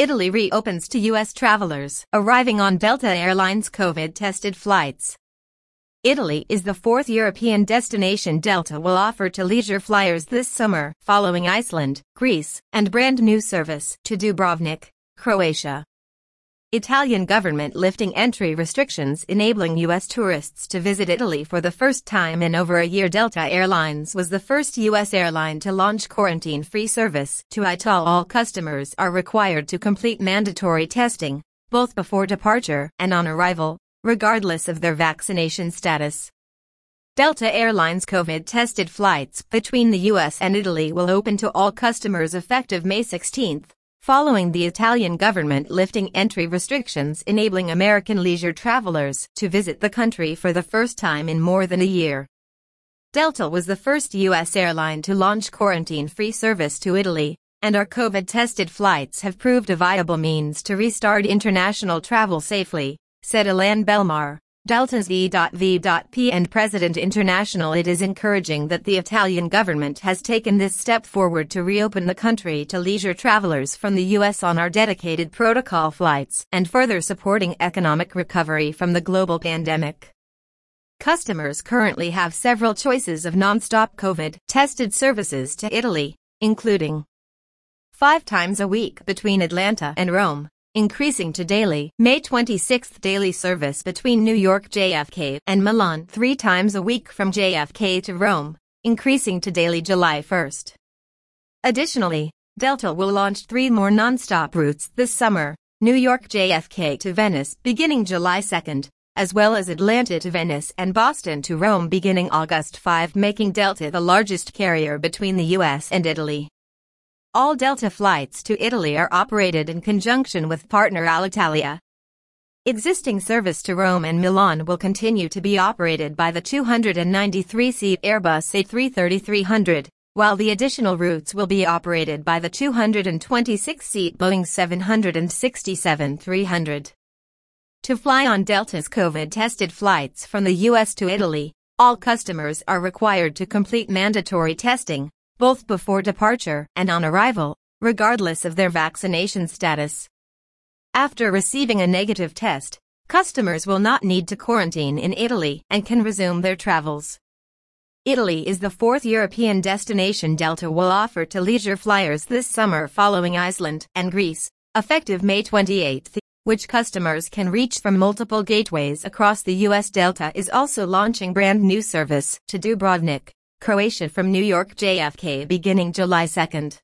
Italy reopens to U.S. travelers arriving on Delta Airlines COVID-tested flights. Italy is the fourth European destination Delta will offer to leisure flyers this summer, following Iceland, Greece, and brand new service to Dubrovnik, Croatia. Italian government lifting entry restrictions enabling U.S. tourists to visit Italy for the first time in over a year Delta Airlines was the first U.S. airline to launch quarantine-free service to Italy. All customers are required to complete mandatory testing, both before departure and on arrival, regardless of their vaccination status. Delta Airlines COVID-tested flights between the U.S. and Italy will open to all customers effective May 16 following the Italian government lifting entry restrictions enabling American leisure travelers to visit the country for the first time in more than a year. Delta was the first U.S. airline to launch quarantine-free service to Italy, and our COVID-tested flights have proved a viable means to restart international travel safely, said Alain Bellemare, Delta's E.V.P and President International it is encouraging that the Italian government has taken this step forward to reopen the country to leisure travelers from the US on our dedicated protocol flights and further supporting economic recovery from the global pandemic. Customers currently have several choices of non-stop COVID-tested services to Italy, including five times a week between Atlanta and Rome, increasing to daily, May 26th daily service between New York JFK and Milan three times a week from JFK to Rome, increasing to daily July 1st. Additionally, Delta will launch three more non-stop routes this summer, New York JFK to Venice beginning July 2nd, as well as Atlanta to Venice and Boston to Rome beginning August 5 making Delta the largest carrier between the US and Italy. All Delta flights to Italy are operated in conjunction with partner Alitalia. Existing service to Rome and Milan will continue to be operated by the 293-seat Airbus A330-300, while the additional routes will be operated by the 226-seat Boeing 767-300. To fly on Delta's COVID-tested flights from the U.S. to Italy, all customers are required to complete mandatory testing, both before departure and on arrival, regardless of their vaccination status. After receiving a negative test, customers will not need to quarantine in Italy and can resume their travels. Italy is the fourth European destination Delta will offer to leisure flyers this summer following Iceland and Greece, effective May 28, which customers can reach from multiple gateways across the U.S. Delta is also launching brand new service to Dubrovnik. Croatia from New York JFK beginning July 2nd.